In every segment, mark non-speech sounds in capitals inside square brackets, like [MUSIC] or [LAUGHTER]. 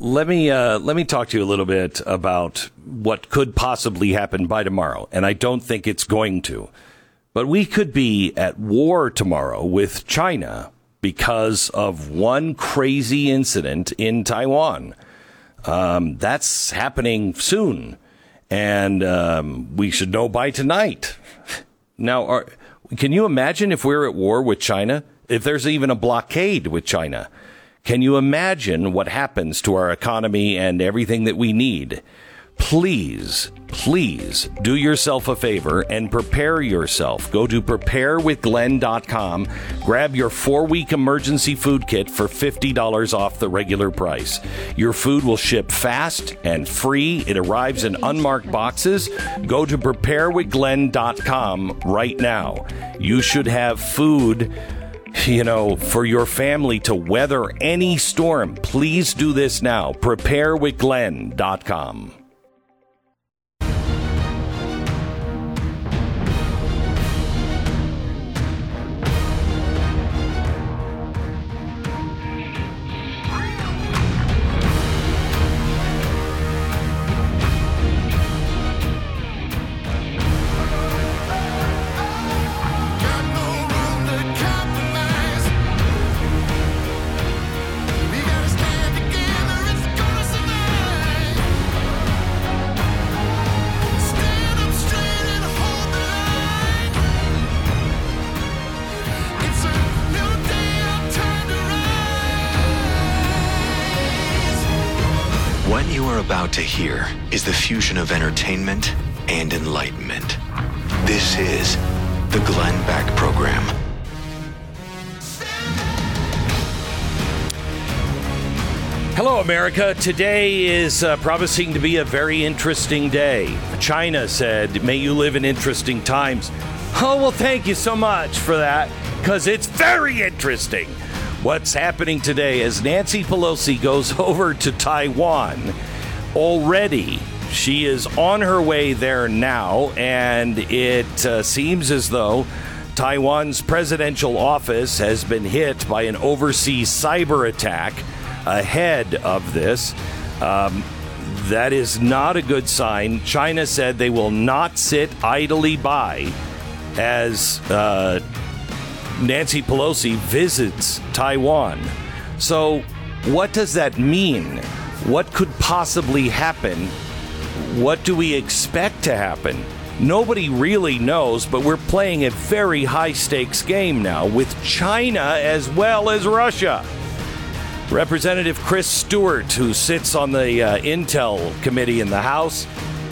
let me uh, let me talk to you a little bit about what could possibly happen by tomorrow, and I don't think it's going to. But we could be at war tomorrow with China because of one crazy incident in Taiwan. Um, that's happening soon, and um, we should know by tonight. Now, are, can you imagine if we're at war with China? If there's even a blockade with China? Can you imagine what happens to our economy and everything that we need? Please, please do yourself a favor and prepare yourself. Go to preparewithglenn.com, grab your four week emergency food kit for $50 off the regular price. Your food will ship fast and free. It arrives in unmarked boxes. Go to preparewithglenn.com right now. You should have food [LAUGHS] you know, for your family to weather any storm, please do this now. PrepareWithGlenn.com. about to hear is the fusion of entertainment and enlightenment. This is the Glenn Beck Program. Hello, America. Today is uh, promising to be a very interesting day. China said, May you live in interesting times. Oh, well, thank you so much for that, because it's very interesting what's happening today as Nancy Pelosi goes [LAUGHS] over to Taiwan already. She is on her way there now, and it uh, seems as though Taiwan's presidential office has been hit by an overseas cyber attack ahead of this. Um, that is not a good sign. China said they will not sit idly by as uh, Nancy Pelosi visits Taiwan. So, what does that mean? What could possibly happen? What do we expect to happen? Nobody really knows, but we're playing a very high stakes game now with China as well as Russia. Representative Chris Stewart, who sits on the uh, Intel Committee in the House,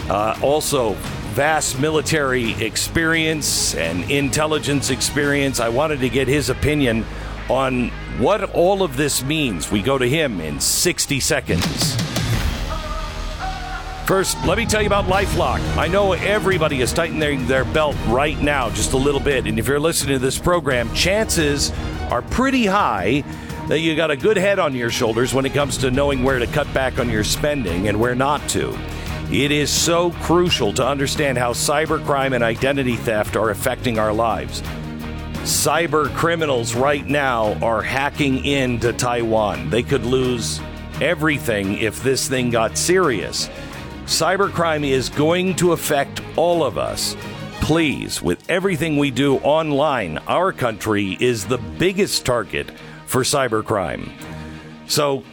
uh, also vast military experience and intelligence experience. I wanted to get his opinion on what all of this means. We go to him in 60 seconds. First, let me tell you about Lifelock. I know everybody is tightening their belt right now just a little bit. And if you're listening to this program, chances are pretty high that you got a good head on your shoulders when it comes to knowing where to cut back on your spending and where not to. It is so crucial to understand how cybercrime and identity theft are affecting our lives. Cyber criminals right now are hacking into Taiwan. They could lose everything if this thing got serious. Cybercrime is going to affect all of us. Please, with everything we do online, our country is the biggest target for cybercrime. So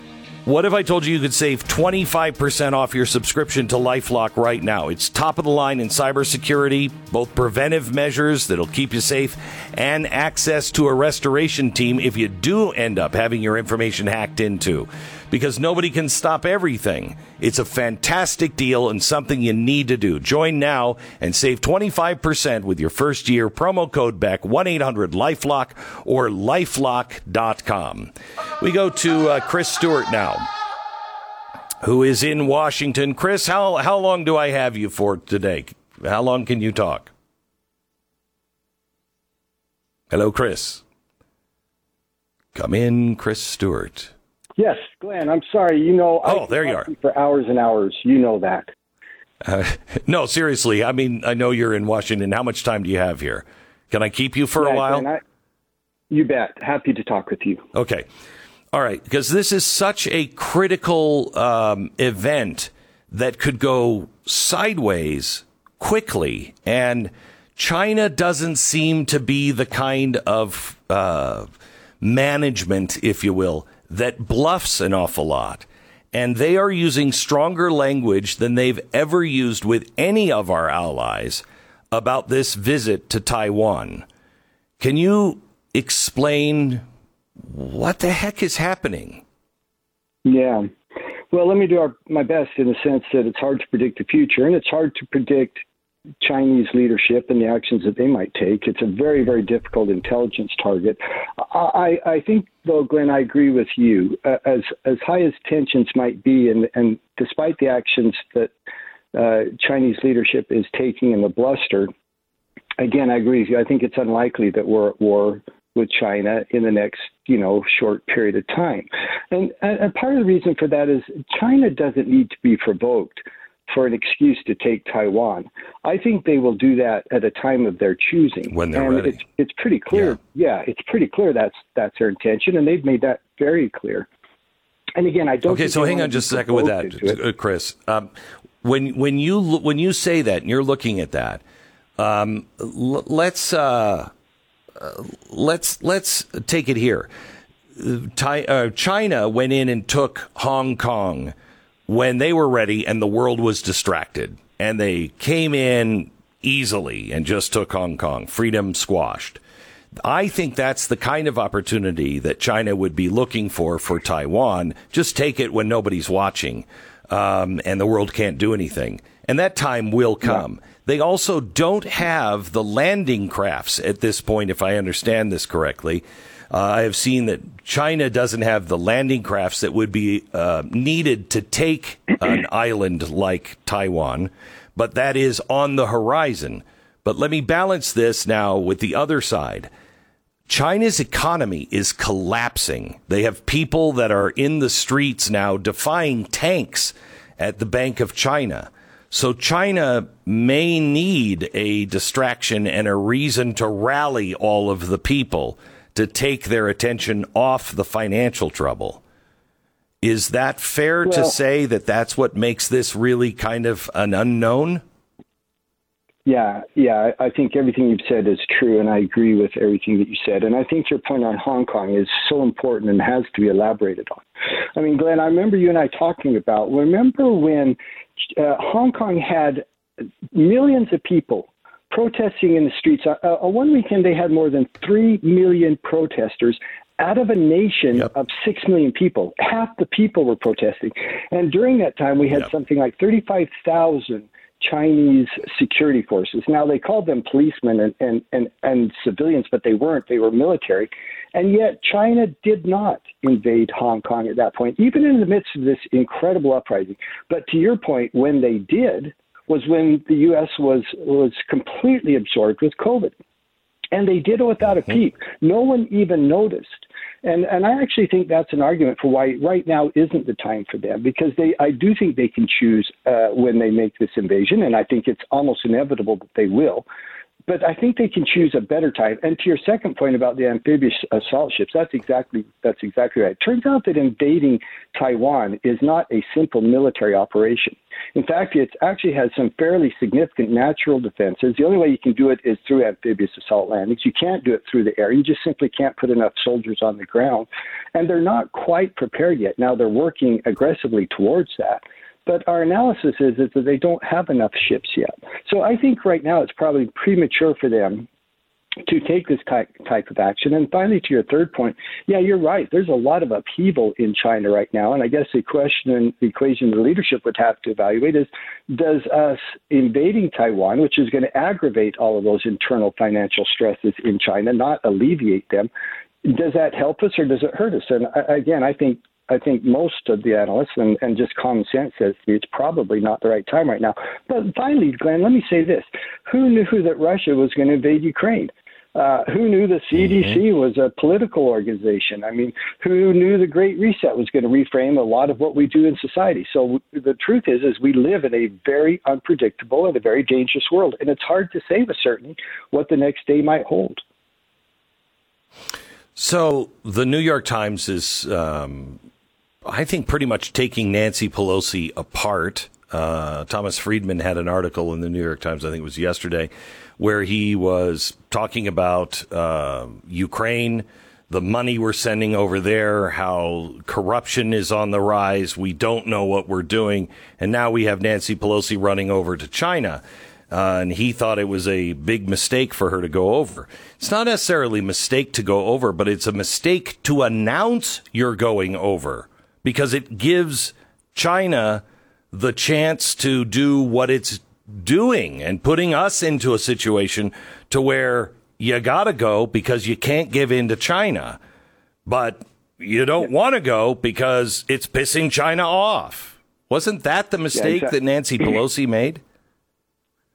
what if I told you you could save 25% off your subscription to Lifelock right now? It's top of the line in cybersecurity, both preventive measures that'll keep you safe and access to a restoration team if you do end up having your information hacked into. Because nobody can stop everything. It's a fantastic deal and something you need to do. Join now and save 25% with your first year promo code back 1 800 Lifelock or lifelock.com. We go to uh, Chris Stewart now, who is in Washington. Chris, how, how long do I have you for today? How long can you talk? Hello, Chris. Come in, Chris Stewart. Yes, Glenn. I'm sorry. You know, oh, I there you are. For hours and hours, you know that. Uh, [LAUGHS] no, seriously. I mean, I know you're in Washington. How much time do you have here? Can I keep you for yeah, a while? I, you bet. Happy to talk with you. Okay. All right, because this is such a critical um, event that could go sideways quickly, and China doesn't seem to be the kind of uh, management, if you will, that bluffs an awful lot. And they are using stronger language than they've ever used with any of our allies about this visit to Taiwan. Can you explain what the heck is happening? Yeah. Well, let me do our, my best in the sense that it's hard to predict the future, and it's hard to predict Chinese leadership and the actions that they might take. It's a very, very difficult intelligence target. I, I think, though, Glenn, I agree with you. Uh, as as high as tensions might be, and, and despite the actions that uh, Chinese leadership is taking in the bluster, again, I agree with you. I think it's unlikely that we're at war with China in the next, you know, short period of time. And, and part of the reason for that is China doesn't need to be provoked for an excuse to take Taiwan. I think they will do that at a time of their choosing. When they're and ready. It's, it's pretty clear. Yeah. yeah, it's pretty clear that's that's their intention, and they've made that very clear. And again, I don't. Okay, so hang on just a second with that, uh, Chris. Um, when when you when you say that and you're looking at that, um, l- let's uh, uh, let's let's take it here. Uh, China went in and took Hong Kong when they were ready and the world was distracted. And they came in easily and just took Hong Kong. Freedom squashed. I think that's the kind of opportunity that China would be looking for for Taiwan. Just take it when nobody's watching um, and the world can't do anything. And that time will come. Yeah. They also don't have the landing crafts at this point, if I understand this correctly. Uh, I have seen that China doesn't have the landing crafts that would be uh, needed to take an [CLEARS THROAT] island like Taiwan, but that is on the horizon. But let me balance this now with the other side. China's economy is collapsing. They have people that are in the streets now defying tanks at the Bank of China. So China may need a distraction and a reason to rally all of the people to take their attention off the financial trouble. Is that fair well, to say that that's what makes this really kind of an unknown? Yeah, yeah, I think everything you've said is true, and I agree with everything that you said. And I think your point on Hong Kong is so important and has to be elaborated on. I mean, Glenn, I remember you and I talking about. Remember when uh, Hong Kong had millions of people protesting in the streets. Uh, uh, one weekend, they had more than 3 million protesters out of a nation yep. of 6 million people. Half the people were protesting. And during that time, we had yep. something like 35,000 Chinese security forces. Now, they called them policemen and, and, and, and civilians, but they weren't. They were military. And yet, China did not invade Hong Kong at that point, even in the midst of this incredible uprising. But to your point, when they did, was when the U.S. was was completely absorbed with COVID, and they did it without a mm-hmm. peep. No one even noticed. And and I actually think that's an argument for why right now isn't the time for them because they I do think they can choose uh, when they make this invasion, and I think it's almost inevitable that they will but I think they can choose a better time. And to your second point about the amphibious assault ships, that's exactly that's exactly right. It turns out that invading Taiwan is not a simple military operation. In fact, it actually has some fairly significant natural defenses. The only way you can do it is through amphibious assault landings. You can't do it through the air. You just simply can't put enough soldiers on the ground. And they're not quite prepared yet. Now they're working aggressively towards that. But our analysis is, is that they don't have enough ships yet. So I think right now it's probably premature for them to take this type, type of action. And finally, to your third point, yeah, you're right. There's a lot of upheaval in China right now. And I guess the question and the equation the leadership would have to evaluate is does us invading Taiwan, which is going to aggravate all of those internal financial stresses in China, not alleviate them, does that help us or does it hurt us? And again, I think I think most of the analysts and, and just common sense says it's probably not the right time right now. But finally, Glenn, let me say this: Who knew that Russia was going to invade Ukraine? Uh, who knew the CDC mm-hmm. was a political organization? I mean, who knew the Great Reset was going to reframe a lot of what we do in society? So the truth is, is we live in a very unpredictable and a very dangerous world, and it's hard to say with certainty what the next day might hold. So the New York Times is, um, I think, pretty much taking Nancy Pelosi apart. Uh, Thomas Friedman had an article in the New York Times, I think it was yesterday, where he was talking about uh, Ukraine, the money we're sending over there, how corruption is on the rise. We don't know what we're doing. And now we have Nancy Pelosi running over to China. Uh, and he thought it was a big mistake for her to go over. It's not necessarily a mistake to go over, but it's a mistake to announce you're going over because it gives China the chance to do what it's doing and putting us into a situation to where you got to go because you can't give in to China, but you don't want to go because it's pissing China off. Wasn't that the mistake yeah, exactly. that Nancy [CLEARS THROAT] Pelosi made?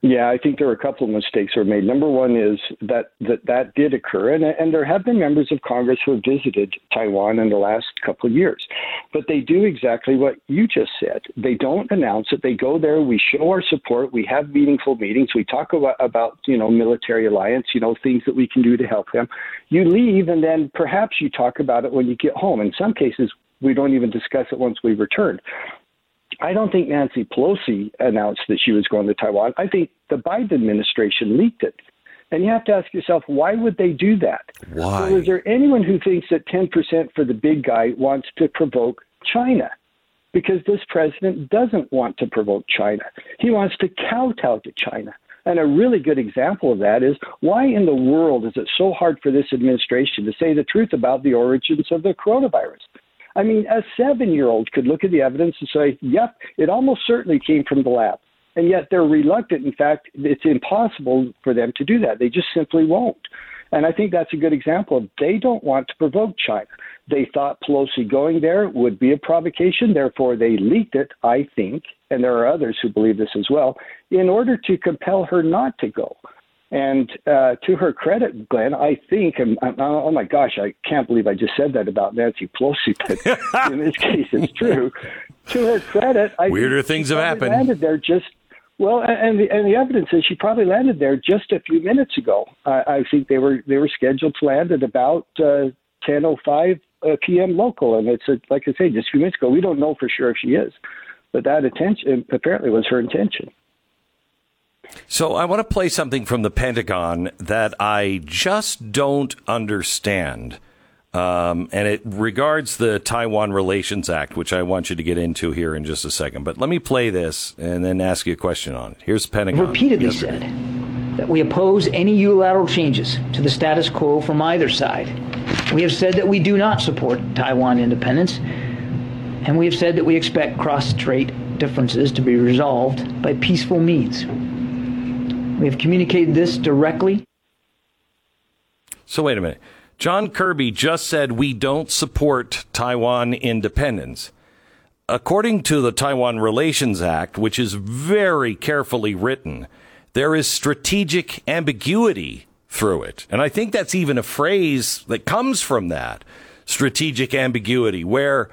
Yeah, I think there were a couple of mistakes that were made. Number one is that that, that did occur, and, and there have been members of Congress who have visited Taiwan in the last couple of years. But they do exactly what you just said. They don't announce it. They go there. We show our support. We have meaningful meetings. We talk about, about you know military alliance, you know things that we can do to help them. You leave, and then perhaps you talk about it when you get home. In some cases, we don't even discuss it once we return. I don't think Nancy Pelosi announced that she was going to Taiwan. I think the Biden administration leaked it. And you have to ask yourself, why would they do that? Why? So is there anyone who thinks that 10% for the big guy wants to provoke China? Because this president doesn't want to provoke China. He wants to kowtow to China. And a really good example of that is why in the world is it so hard for this administration to say the truth about the origins of the coronavirus? I mean, a seven year old could look at the evidence and say, yep, it almost certainly came from the lab. And yet they're reluctant. In fact, it's impossible for them to do that. They just simply won't. And I think that's a good example of they don't want to provoke China. They thought Pelosi going there would be a provocation, therefore they leaked it, I think, and there are others who believe this as well, in order to compel her not to go. And uh, to her credit, Glenn, I think, and oh my gosh, I can't believe I just said that about Nancy Pelosi, but [LAUGHS] in this case, it's true. To her credit, I weirder things have happened. Landed there just well, and the, and the evidence is she probably landed there just a few minutes ago. I, I think they were they were scheduled to land at about uh, 10:05 uh, p.m. local, and it's a, like I say, just a few minutes ago. We don't know for sure if she is, but that attention apparently was her intention. So I want to play something from the Pentagon that I just don't understand. Um, and it regards the Taiwan Relations Act, which I want you to get into here in just a second. But let me play this and then ask you a question on it. Here's Pentagon. Repeatedly yesterday. said that we oppose any unilateral changes to the status quo from either side. We have said that we do not support Taiwan independence, and we have said that we expect cross-strait differences to be resolved by peaceful means. We have communicated this directly. So, wait a minute. John Kirby just said we don't support Taiwan independence. According to the Taiwan Relations Act, which is very carefully written, there is strategic ambiguity through it. And I think that's even a phrase that comes from that strategic ambiguity, where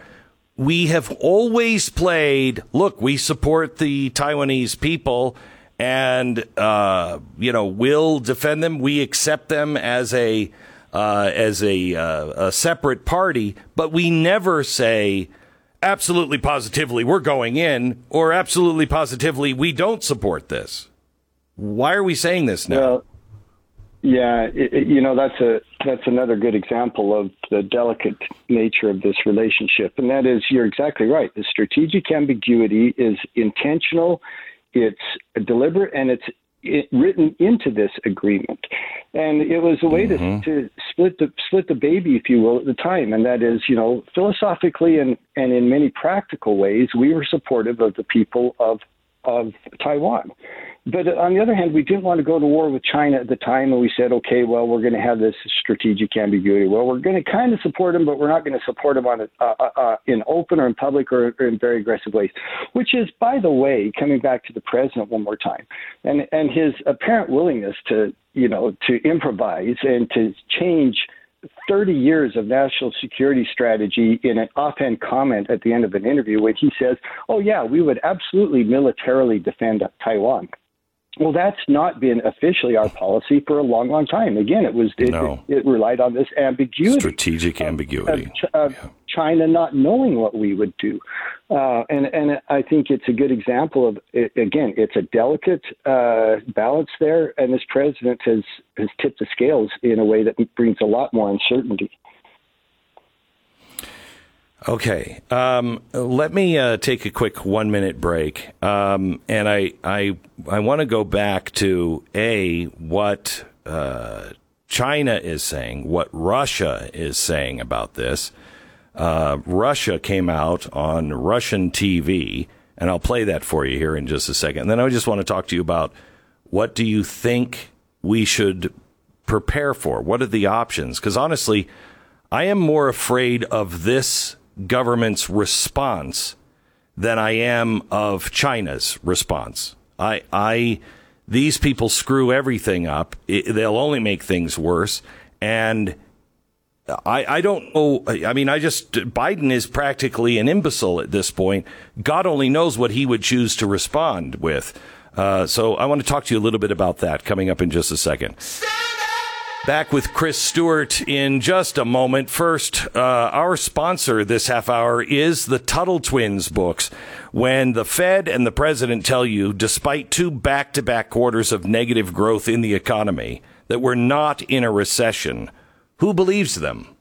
we have always played look, we support the Taiwanese people and uh, you know will defend them. We accept them as a uh, as a, uh, a separate party, but we never say absolutely positively we're going in or absolutely positively we don't support this. Why are we saying this now? Well, yeah, it, you know that's a that's another good example of the delicate nature of this relationship, and that is you're exactly right. The strategic ambiguity is intentional it's deliberate and it's it, written into this agreement, and it was a way mm-hmm. to, to split the split the baby, if you will, at the time. And that is, you know, philosophically and and in many practical ways, we were supportive of the people of of Taiwan. But on the other hand, we didn't want to go to war with China at the time, and we said, okay, well, we're going to have this strategic ambiguity. Well, we're going to kind of support them, but we're not going to support them on a, in open or in public or, or in very aggressive ways. Which is, by the way, coming back to the president one more time, and and his apparent willingness to you know to improvise and to change 30 years of national security strategy in an offhand comment at the end of an interview when he says, Oh, yeah, we would absolutely militarily defend Taiwan. Well, that's not been officially our policy for a long, long time. Again, it was it, no. it, it relied on this ambiguity, strategic ambiguity of, of yeah. China not knowing what we would do, uh, and and I think it's a good example of again, it's a delicate uh, balance there, and this president has has tipped the scales in a way that brings a lot more uncertainty. Okay, um, let me uh, take a quick one minute break, um, and I I I want to go back to a what uh, China is saying, what Russia is saying about this. Uh, Russia came out on Russian TV, and I'll play that for you here in just a second. And then I just want to talk to you about what do you think we should prepare for? What are the options? Because honestly, I am more afraid of this government's response than I am of China's response. I, I, these people screw everything up. It, they'll only make things worse. And I, I don't know. I mean, I just, Biden is practically an imbecile at this point. God only knows what he would choose to respond with. Uh, so I want to talk to you a little bit about that coming up in just a second. Back with Chris Stewart in just a moment. First, uh, our sponsor this half hour is the Tuttle Twins books. When the Fed and the president tell you, despite two back to back quarters of negative growth in the economy, that we're not in a recession, who believes them?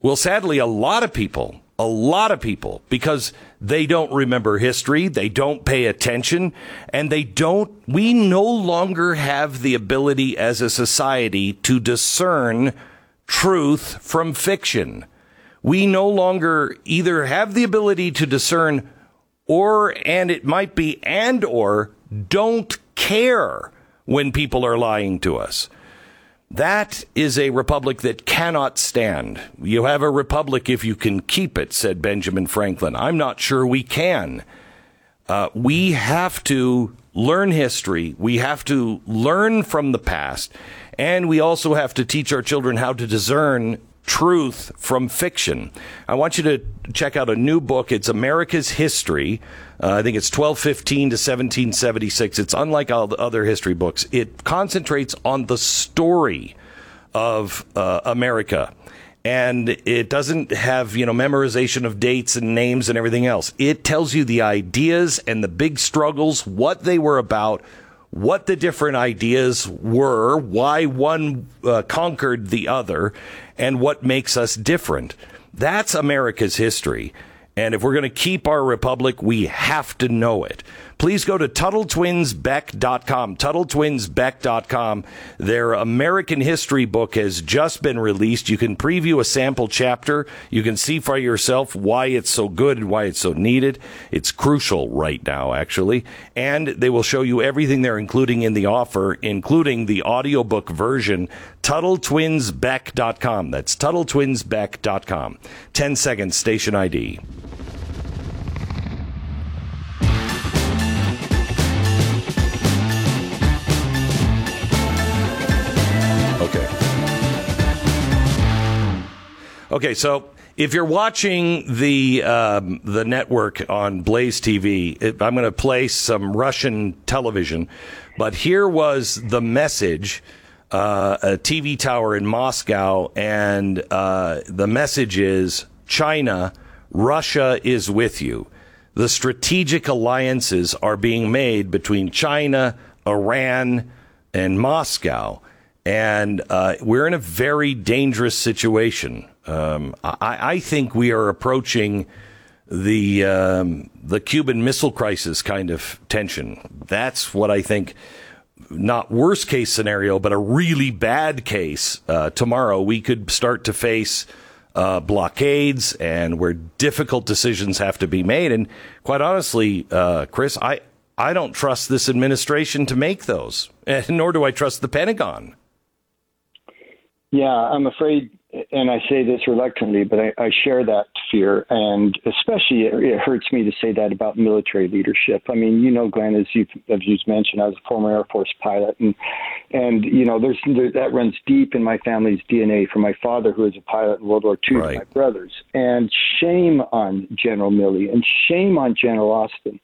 Well, sadly, a lot of people a lot of people because they don't remember history, they don't pay attention, and they don't, we no longer have the ability as a society to discern truth from fiction. We no longer either have the ability to discern or, and it might be, and or don't care when people are lying to us. That is a republic that cannot stand. You have a republic if you can keep it, said Benjamin Franklin. I'm not sure we can. Uh, we have to learn history. We have to learn from the past. And we also have to teach our children how to discern truth from fiction. I want you to check out a new book. It's America's History. Uh, I think it's 1215 to 1776. It's unlike all the other history books. It concentrates on the story of uh, America. And it doesn't have, you know, memorization of dates and names and everything else. It tells you the ideas and the big struggles, what they were about, what the different ideas were, why one uh, conquered the other, and what makes us different. That's America's history. And if we're going to keep our republic, we have to know it please go to TuttleTwinsBeck.com. TuttleTwinsBeck.com. Their American history book has just been released. You can preview a sample chapter. You can see for yourself why it's so good and why it's so needed. It's crucial right now, actually. And they will show you everything they're including in the offer, including the audiobook version. TuttleTwinsBeck.com. That's TuttleTwinsBeck.com. 10 seconds, station ID. Okay, so if you're watching the um, the network on Blaze TV, it, I'm going to play some Russian television, but here was the message. Uh, a TV tower in Moscow, and uh, the message is China, Russia is with you. The strategic alliances are being made between China, Iran, and Moscow. And uh, we're in a very dangerous situation. Um, I, I, think we are approaching the um, the Cuban Missile Crisis kind of tension. That's what I think. Not worst case scenario, but a really bad case. Uh, tomorrow, we could start to face uh, blockades and where difficult decisions have to be made. And quite honestly, uh, Chris, I I don't trust this administration to make those, and [LAUGHS] nor do I trust the Pentagon. Yeah, I'm afraid and I say this reluctantly, but I, I share that fear, and especially it, it, hurts me to say that about military leadership. I mean, you know, Glenn, as you've, as you've mentioned, I was a former Air Force pilot, and and you know, there's there, that runs deep in my family's DNA. From my father, who was a pilot in World War II, right. to my brothers, and shame on General Milley, and shame on General Austin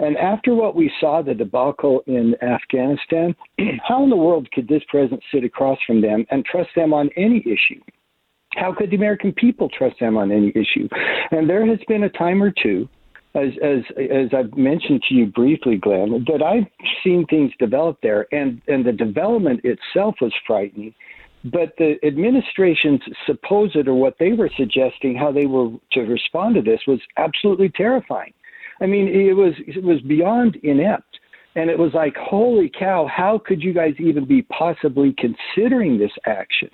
And after what we saw, the debacle in Afghanistan, [CLEARS THROAT] how in the world could this president sit across from them and trust them on any issue? How could the American people trust them on any issue? And there has been a time or two, as as as I've mentioned to you briefly, Glenn, that I've seen things develop there, and and the development itself was frightening. But the administration's supposed or what they were suggesting, how they were to respond to this, was absolutely terrifying. I mean, it was it was beyond inept. And it was like, holy cow, how could you guys even be possibly considering this action?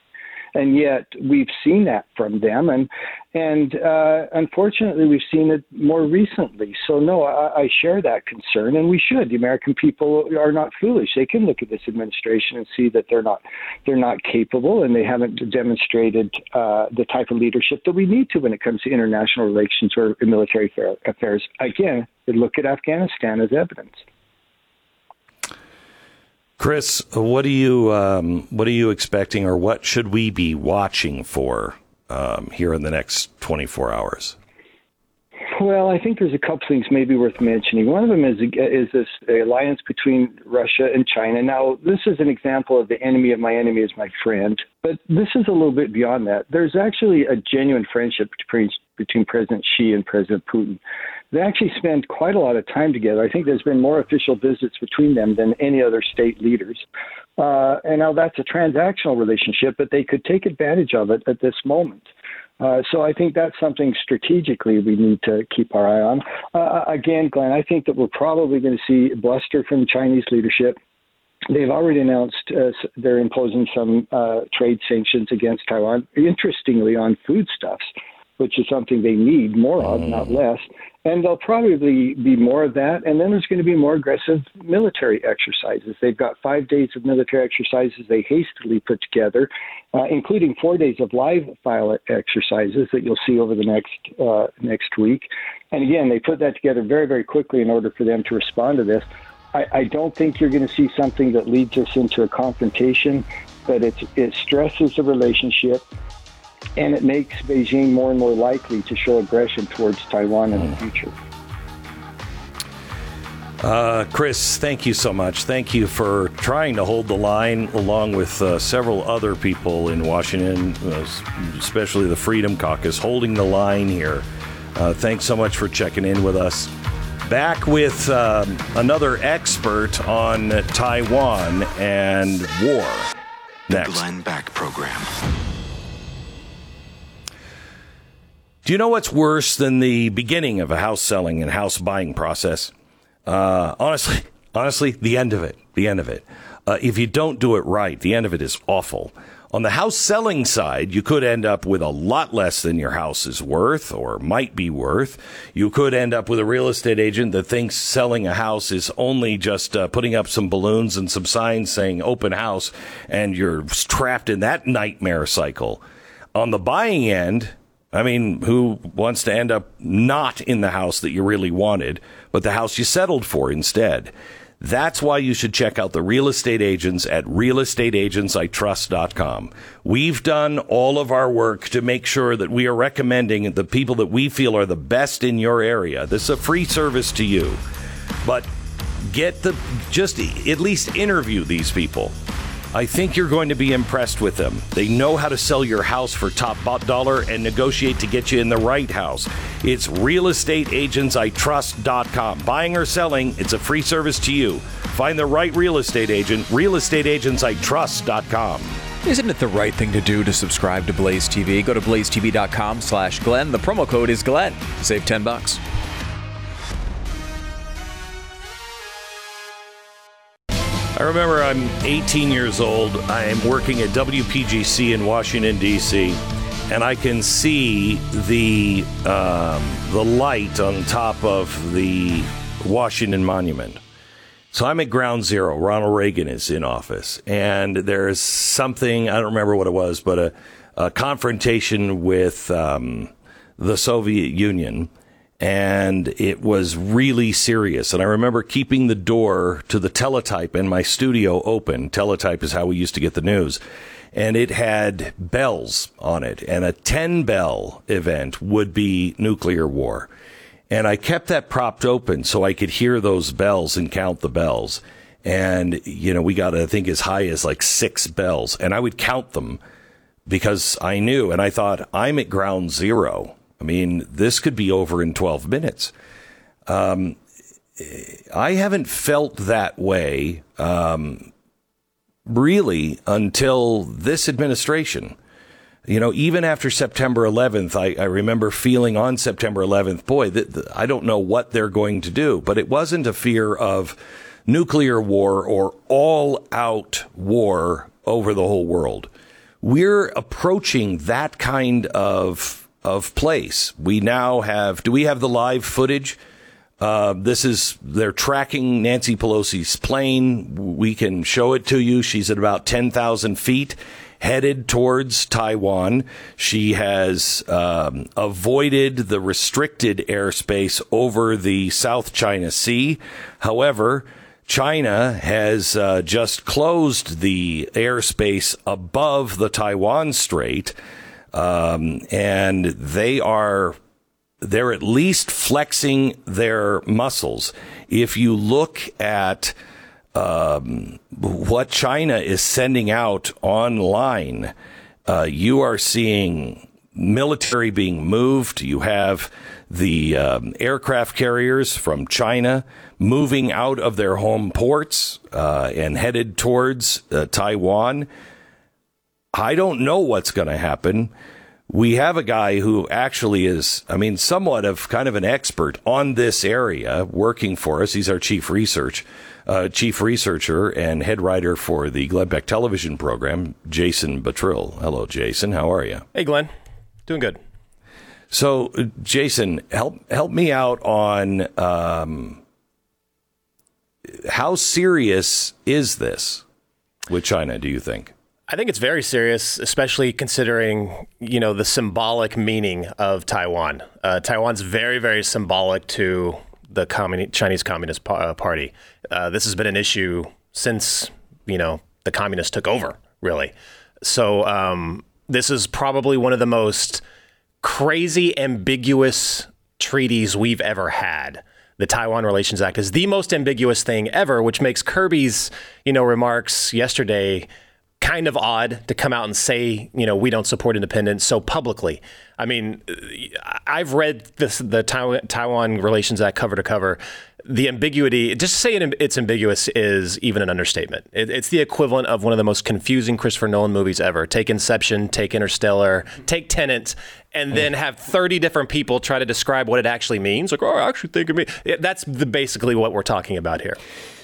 And yet we've seen that from them, and and uh, unfortunately we've seen it more recently. So no, I, I share that concern, and we should. The American people are not foolish; they can look at this administration and see that they're not they're not capable, and they haven't demonstrated uh, the type of leadership that we need to when it comes to international relations or military affairs. Again, look at Afghanistan as evidence. Chris, what are you um, what are you expecting, or what should we be watching for um, here in the next 24 hours? Well, I think there's a couple things maybe worth mentioning. One of them is is this alliance between Russia and China. Now, this is an example of the enemy of my enemy is my friend, but this is a little bit beyond that. There's actually a genuine friendship between between President Xi and President Putin they actually spend quite a lot of time together. I think there's been more official visits between them than any other state leaders. Uh, and now that's a transactional relationship, but they could take advantage of it at this moment. Uh, so I think that's something strategically we need to keep our eye on. Uh, again, Glenn, I think that we're probably going to see bluster from Chinese leadership. They've already announced uh, they're imposing some uh, trade sanctions against Taiwan, interestingly, on foodstuffs which is something they need more of, mm. not less. And there'll probably be more of that. And then there's going to be more aggressive military exercises. They've got five days of military exercises they hastily put together, uh, including four days of live fire exercises that you'll see over the next uh, next week. And again, they put that together very, very quickly in order for them to respond to this. I, I don't think you're going to see something that leads us into a confrontation, but it stresses the relationship and it makes Beijing more and more likely to show aggression towards Taiwan in the hmm. future. Uh, Chris, thank you so much. Thank you for trying to hold the line along with uh, several other people in Washington, uh, especially the Freedom Caucus, holding the line here. Uh, thanks so much for checking in with us. Back with um, another expert on Taiwan and war. Next. The Glenn Beck Program. Do you know what's worse than the beginning of a house selling and house buying process? Uh, honestly, honestly, the end of it. The end of it. Uh, if you don't do it right, the end of it is awful. On the house selling side, you could end up with a lot less than your house is worth or might be worth. You could end up with a real estate agent that thinks selling a house is only just uh, putting up some balloons and some signs saying open house, and you're trapped in that nightmare cycle. On the buying end, I mean, who wants to end up not in the house that you really wanted, but the house you settled for instead? That's why you should check out the real estate agents at realestateagentsitrust.com. We've done all of our work to make sure that we are recommending the people that we feel are the best in your area. This is a free service to you. But get the just at least interview these people. I think you're going to be impressed with them. They know how to sell your house for top bot dollar and negotiate to get you in the right house. It's realestateagentsitrust.com. Buying or selling, it's a free service to you. Find the right real estate agent, realestateagentsitrust.com. Isn't it the right thing to do to subscribe to Blaze TV? Go to blazetv.com slash Glenn. The promo code is Glenn. Save 10 bucks. I remember I'm 18 years old. I am working at WPGC in Washington, D.C., and I can see the, um, the light on top of the Washington Monument. So I'm at ground zero. Ronald Reagan is in office, and there's something, I don't remember what it was, but a, a confrontation with um, the Soviet Union and it was really serious. And I remember keeping the door to the teletype in my studio open. Teletype is how we used to get the news. And it had bells on it, and a 10 bell event would be nuclear war. And I kept that propped open so I could hear those bells and count the bells. And, you know, we got, I think, as high as like six bells. And I would count them because I knew and I thought, I'm at ground zero. I mean, this could be over in 12 minutes. Um, I haven't felt that way um, really until this administration. You know, even after September 11th, I, I remember feeling on September 11th, boy, th- th- I don't know what they're going to do. But it wasn't a fear of nuclear war or all out war over the whole world. We're approaching that kind of of place. We now have. Do we have the live footage? Uh, this is they're tracking Nancy Pelosi's plane. We can show it to you. She's at about ten thousand feet, headed towards Taiwan. She has um, avoided the restricted airspace over the South China Sea. However, China has uh, just closed the airspace above the Taiwan Strait, um, and they are they're at least flexing their muscles. If you look at um, what China is sending out online, uh, you are seeing military being moved. You have the um, aircraft carriers from China moving out of their home ports uh, and headed towards uh, Taiwan. I don't know what's going to happen we have a guy who actually is, I mean, somewhat of kind of an expert on this area working for us. He's our chief research, uh, chief researcher and head writer for the Glenn Beck television program, Jason Buttrill. Hello, Jason. How are you? Hey, Glenn. Doing good. So, Jason, help help me out on um, how serious is this with China? Do you think? I think it's very serious, especially considering you know the symbolic meaning of Taiwan. Uh, Taiwan's very, very symbolic to the Communi- Chinese Communist uh, Party. Uh, this has been an issue since you know the communists took over, really. So um, this is probably one of the most crazy, ambiguous treaties we've ever had the Taiwan Relations Act is the most ambiguous thing ever, which makes Kirby's, you know, remarks yesterday kind of odd to come out and say, you know, we don't support independence so publicly. I mean, uh, I've read this, the Taiwan, Relations Act cover to cover. The ambiguity, just to say it's ambiguous is even an understatement. It's the equivalent of one of the most confusing Christopher Nolan movies ever. Take Inception, take Interstellar, take Tenet, and hmm. then have 30 different people try to describe what it actually means. Like, oh, I actually think it means. That's the, basically what we're talking about here.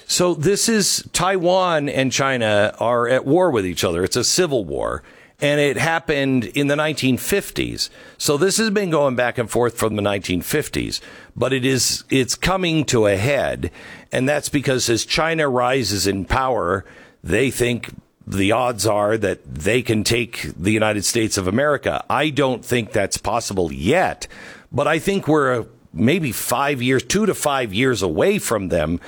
So this is Taiwan and China are at war with each other. It's a civil war. And it happened in the 1950s. So this has been going back and forth from the 1950s, but it is, it's coming to a head. And that's because as China rises in power, they think the odds are that they can take the United States of America. I don't think that's possible yet, but I think we're maybe five years, two to five years away from them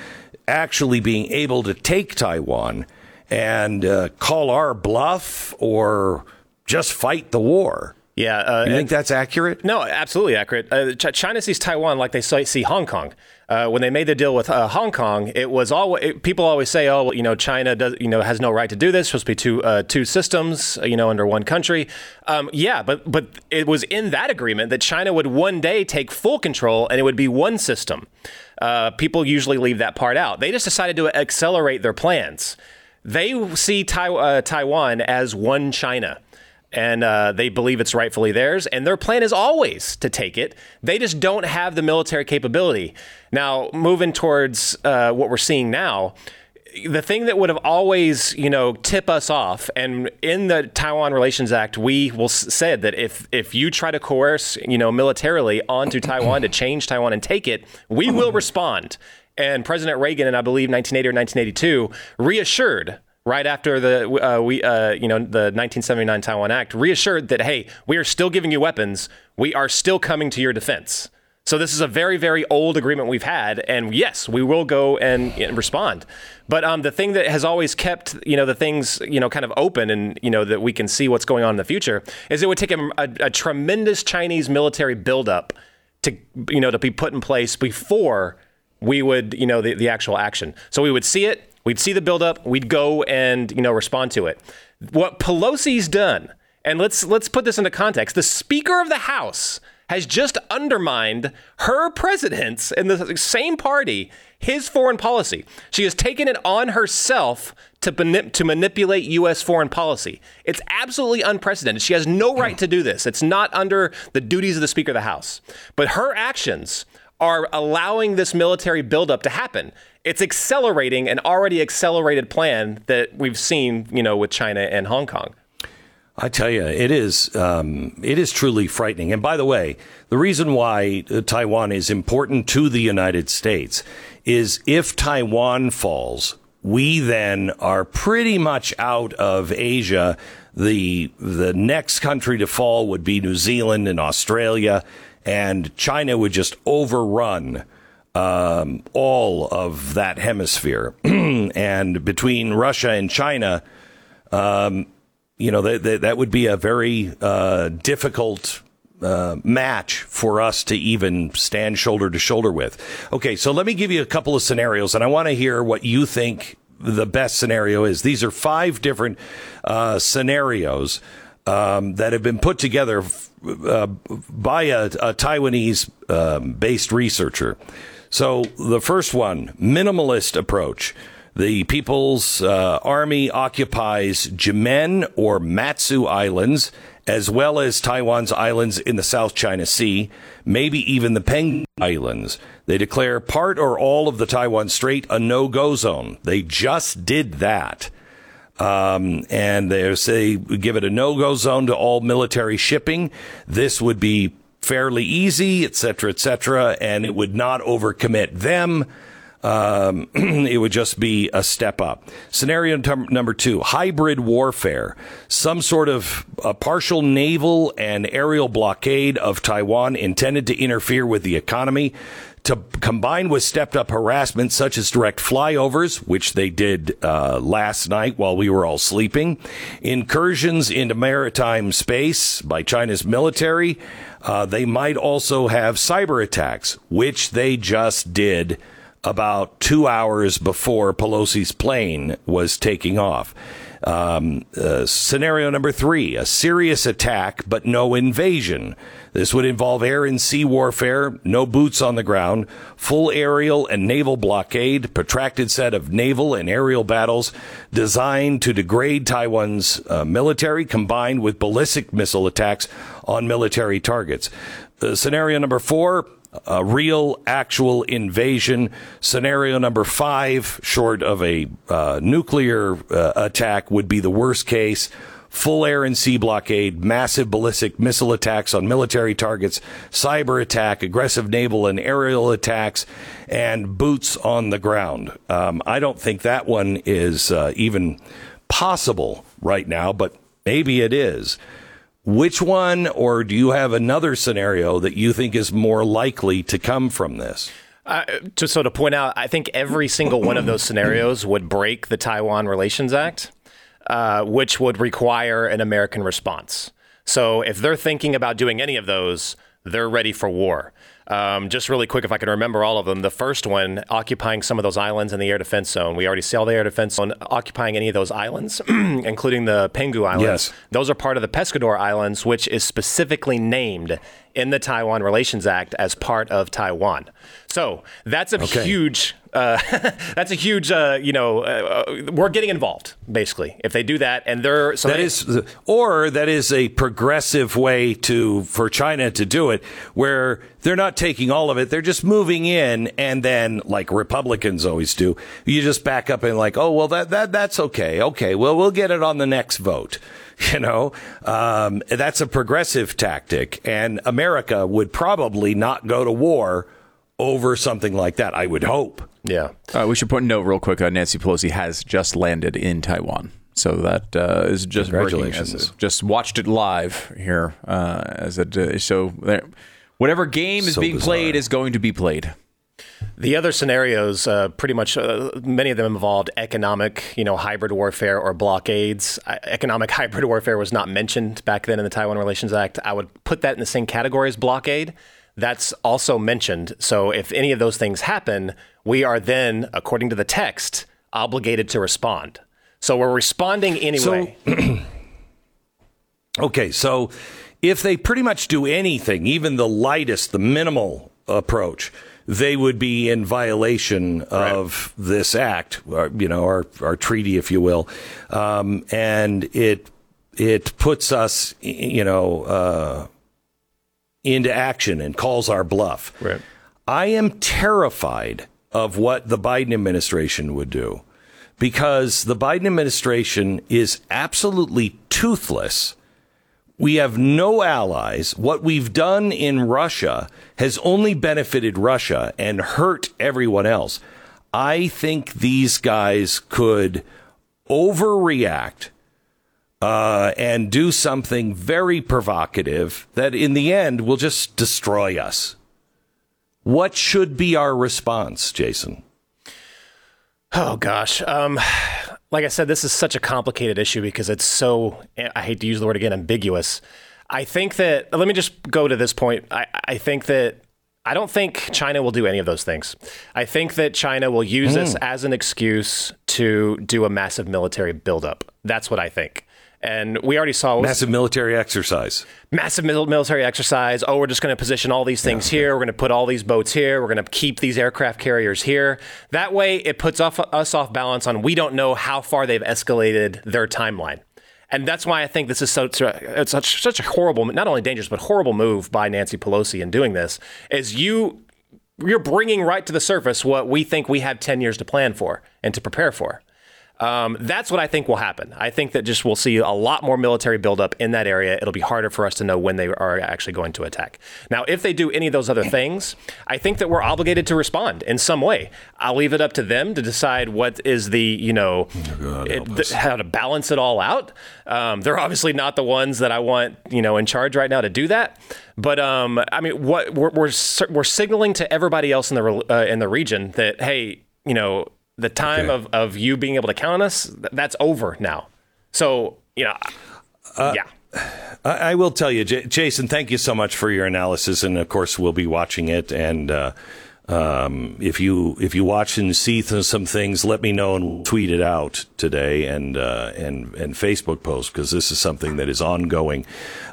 actually being able to take Taiwan and uh, call our bluff or just fight the war. Yeah, uh, you think that's accurate? No, absolutely accurate. Uh, Ch- China sees Taiwan like they see Hong Kong. Uh, when they made the deal with uh, Hong Kong, it was all it, people always say, "Oh, you know, China does, you know, has no right to do this. It's supposed to be two uh, two systems, you know, under one country." Um, yeah, but but it was in that agreement that China would one day take full control, and it would be one system. Uh, people usually leave that part out. They just decided to accelerate their plans. They see tai- uh, Taiwan as one China and uh, they believe it's rightfully theirs. And their plan is always to take it. They just don't have the military capability. Now, moving towards uh, what we're seeing now, the thing that would have always, you know, tip us off, and in the Taiwan Relations Act, we will said that if if you try to coerce, you know, militarily onto [CLEARS THROAT] Taiwan to change Taiwan and take it, we will respond. And President Reagan, in I believe 1980 or 1982, reassured right after the uh, we uh, you know the 1979 Taiwan Act, reassured that hey, we are still giving you weapons, we are still coming to your defense. So this is a very, very old agreement we've had, and yes, we will go and, and respond. But um, the thing that has always kept, you know, the things, you know, kind of open, and you know that we can see what's going on in the future, is it would take a, a, a tremendous Chinese military buildup to you know to be put in place before we would you know the, the actual action. So we would see it, we'd see the buildup, we'd go and you know respond to it. What Pelosi's done, and let's let's put this into context. The Speaker of the House has just undermined her president's in the same party his foreign policy. She has taken it on herself to, manip- to manipulate U.S. foreign policy. It's absolutely unprecedented. She has no hmm. right to do this. It's not under the duties of the Speaker of the House. But her actions are allowing this military buildup to happen. It's accelerating an already accelerated plan that we've seen, you know, with China and Hong Kong. I tell you, it is um, it is truly frightening. And by the way, the reason why uh, Taiwan is important to the United States is if Taiwan falls, we then are pretty much out of Asia. The the next country to fall would be New Zealand and Australia, and China would just overrun um, all of that hemisphere. [CLEARS THROAT] and between Russia and China. Um, you know, that, that, that would be a very uh, difficult uh, match for us to even stand shoulder to shoulder with. Okay, so let me give you a couple of scenarios, and I want to hear what you think the best scenario is. These are five different uh, scenarios um, that have been put together uh, by a, a Taiwanese um, based researcher. So the first one, minimalist approach. The People's uh, Army occupies Jimen or Matsu Islands, as well as Taiwan's islands in the South China Sea, maybe even the Peng Islands. They declare part or all of the Taiwan Strait a no go zone. They just did that. Um, and they say give it a no go zone to all military shipping. This would be fairly easy, et cetera, et cetera, and it would not overcommit them um, [CLEARS THROAT] it would just be a step up. Scenario number two hybrid warfare. Some sort of a partial naval and aerial blockade of Taiwan intended to interfere with the economy. To combine with stepped up harassment such as direct flyovers, which they did uh, last night while we were all sleeping, incursions into maritime space by China's military, uh, they might also have cyber attacks, which they just did about two hours before Pelosi's plane was taking off. Um, uh, scenario number three a serious attack, but no invasion. This would involve air and sea warfare, no boots on the ground, full aerial and naval blockade, protracted set of naval and aerial battles designed to degrade Taiwan's uh, military combined with ballistic missile attacks on military targets. Uh, scenario number four a real, actual invasion. Scenario number five, short of a uh, nuclear uh, attack, would be the worst case. Full air and sea blockade, massive ballistic missile attacks on military targets, cyber attack, aggressive naval and aerial attacks, and boots on the ground. Um, I don't think that one is uh, even possible right now, but maybe it is. Which one, or do you have another scenario that you think is more likely to come from this? Uh, just so to point out, I think every single one of those scenarios would break the Taiwan Relations Act, uh, which would require an American response. So if they're thinking about doing any of those, they're ready for war. Um, just really quick, if I can remember all of them. The first one, occupying some of those islands in the air defense zone. We already saw the air defense zone occupying any of those islands, [CLEARS THROAT] including the Penghu Islands. Yes. Those are part of the Pescador Islands, which is specifically named in the Taiwan Relations Act as part of Taiwan. So that's a okay. huge uh, [LAUGHS] that's a huge, uh, you know, uh, we're getting involved basically if they do that, and they're so that is, or that is a progressive way to for China to do it, where they're not taking all of it, they're just moving in, and then like Republicans always do, you just back up and like, oh well, that that that's okay, okay, well we'll get it on the next vote. [LAUGHS] You know, um, that's a progressive tactic, and America would probably not go to war over something like that. I would hope. Yeah. Uh, we should put a note real quick. Uh, Nancy Pelosi has just landed in Taiwan. So that uh, is just congratulations. just watched it live here uh, as it uh, so there, whatever game is so being bizarre. played is going to be played. The other scenarios, uh, pretty much, uh, many of them involved economic, you know, hybrid warfare or blockades. Uh, economic [LAUGHS] hybrid warfare was not mentioned back then in the Taiwan Relations Act. I would put that in the same category as blockade That's also mentioned. So if any of those things happen, we are then, according to the text, obligated to respond. So we're responding anyway. So, [CLEARS THROAT] okay, so if they pretty much do anything, even the lightest, the minimal approach, they would be in violation of right. this act, or, you know, our, our treaty, if you will. Um, and it it puts us, you know, uh, into action and calls our bluff. Right. I am terrified of what the Biden administration would do because the Biden administration is absolutely toothless. We have no allies. What we've done in Russia has only benefited Russia and hurt everyone else. I think these guys could overreact uh, and do something very provocative that in the end will just destroy us. What should be our response, Jason? Oh gosh. Um, like I said, this is such a complicated issue because it's so I hate to use the word again, ambiguous. I think that let me just go to this point. I, I think that I don't think China will do any of those things. I think that China will use mm. this as an excuse to do a massive military buildup. That's what I think. And we already saw massive military exercise. Massive military exercise. Oh, we're just going to position all these things yeah, here. We're going to put all these boats here. We're going to keep these aircraft carriers here. That way, it puts off, us off balance on we don't know how far they've escalated their timeline. And that's why I think this is so it's such, such a horrible, not only dangerous but horrible move by Nancy Pelosi in doing this. Is you you're bringing right to the surface what we think we have 10 years to plan for and to prepare for. Um, that's what I think will happen. I think that just we'll see a lot more military buildup in that area. It'll be harder for us to know when they are actually going to attack. Now, if they do any of those other things, I think that we're obligated to respond in some way. I'll leave it up to them to decide what is the you know oh it, how to balance it all out. Um, they're obviously not the ones that I want you know in charge right now to do that. But um, I mean, what we're, we're we're signaling to everybody else in the uh, in the region that hey, you know the time okay. of, of you being able to count on us, that's over now. So, you know, uh, yeah. I, will tell you, J- Jason, thank you so much for your analysis. And of course, we'll be watching it. And, uh, um, if you if you watch and see th- some things, let me know and tweet it out today and uh, and and Facebook post because this is something that is ongoing.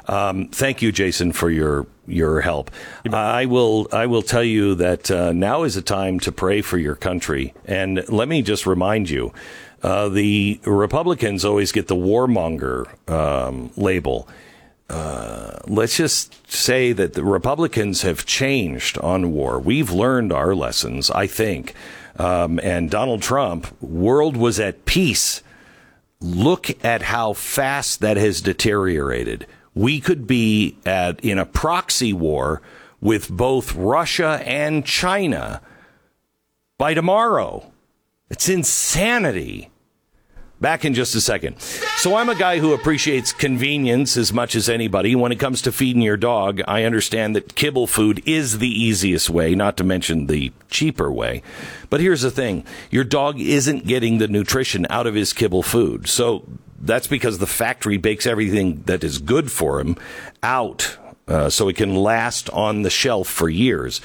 Um, thank you, Jason, for your your help. I will I will tell you that uh, now is a time to pray for your country. And let me just remind you, uh, the Republicans always get the warmonger um, label. Uh, let's just say that the Republicans have changed on war. We've learned our lessons, I think. Um, and Donald Trump, world was at peace. Look at how fast that has deteriorated. We could be at in a proxy war with both Russia and China by tomorrow. It's insanity. Back in just a second. So I'm a guy who appreciates convenience as much as anybody. When it comes to feeding your dog, I understand that kibble food is the easiest way, not to mention the cheaper way. But here's the thing. Your dog isn't getting the nutrition out of his kibble food. So that's because the factory bakes everything that is good for him out uh, so it can last on the shelf for years.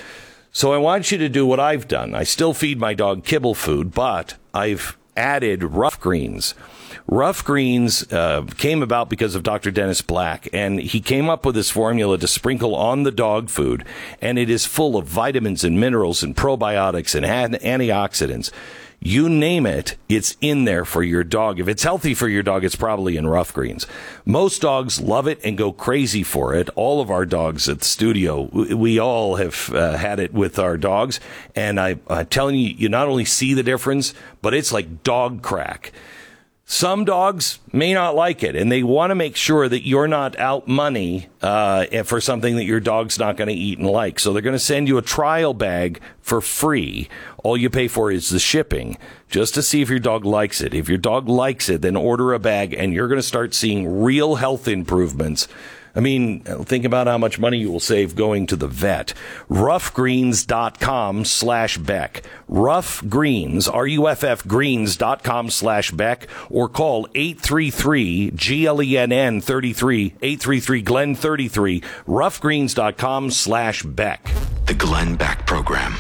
So I want you to do what I've done. I still feed my dog kibble food, but I've added Ruff Greens. Ruff Greens uh, came about because of Dr. Dennis Black, and he came up with this formula to sprinkle on the dog food, and it is full of vitamins and minerals and probiotics and antioxidants. You name it, it's in there for your dog. If it's healthy for your dog, it's probably in Ruff Greens. Most dogs love it and go crazy for it. All of our dogs at the studio, we all have uh, had it with our dogs. And I, I'm telling you, you not only see the difference, but it's like dog crack. Some dogs may not like it, and they want to make sure that you're not out money uh, for something that your dog's not going to eat and like. So they're going to send you a trial bag for free. All you pay for is the shipping, just to see if your dog likes it. If your dog likes it, then order a bag, and you're going to start seeing real health improvements I mean, think about how much money you will save going to the vet. Ruffgreens.com slash Beck. Ruff Greens, R-U-F-F greens.com slash Beck or call 833 G-L-E-N-N 33 833 Glenn 33 ruffgreens.com slash Beck. The Glenn Beck Program.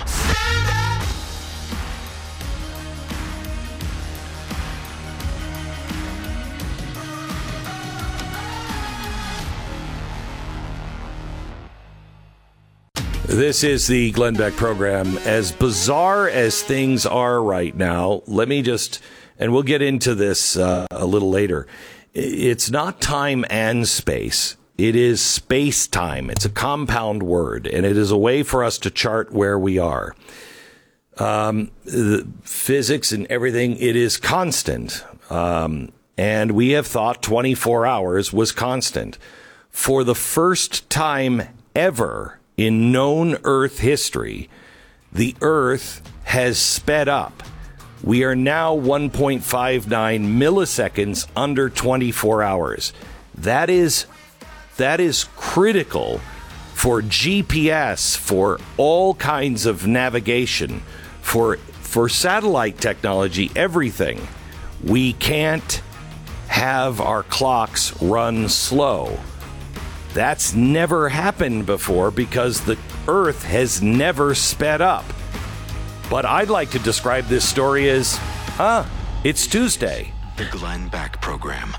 This is the Glenn Beck program. As bizarre as things are right now, let me just, and we'll get into this uh, a little later. It's not time and space. It is space time. It's a compound word, and it is a way for us to chart where we are. Um, physics and everything, it is constant. Um, and we have thought 24 hours was constant. For the first time ever, in known Earth history, the Earth has sped up. We are now 1.59 milliseconds under 24 hours. That is that is critical for GPS, for all kinds of navigation, for for satellite technology, everything. We can't have our clocks run slow. That's never happened before because the Earth has never sped up. But I'd like to describe this story as, huh, it's Tuesday. The Glenn Beck Program.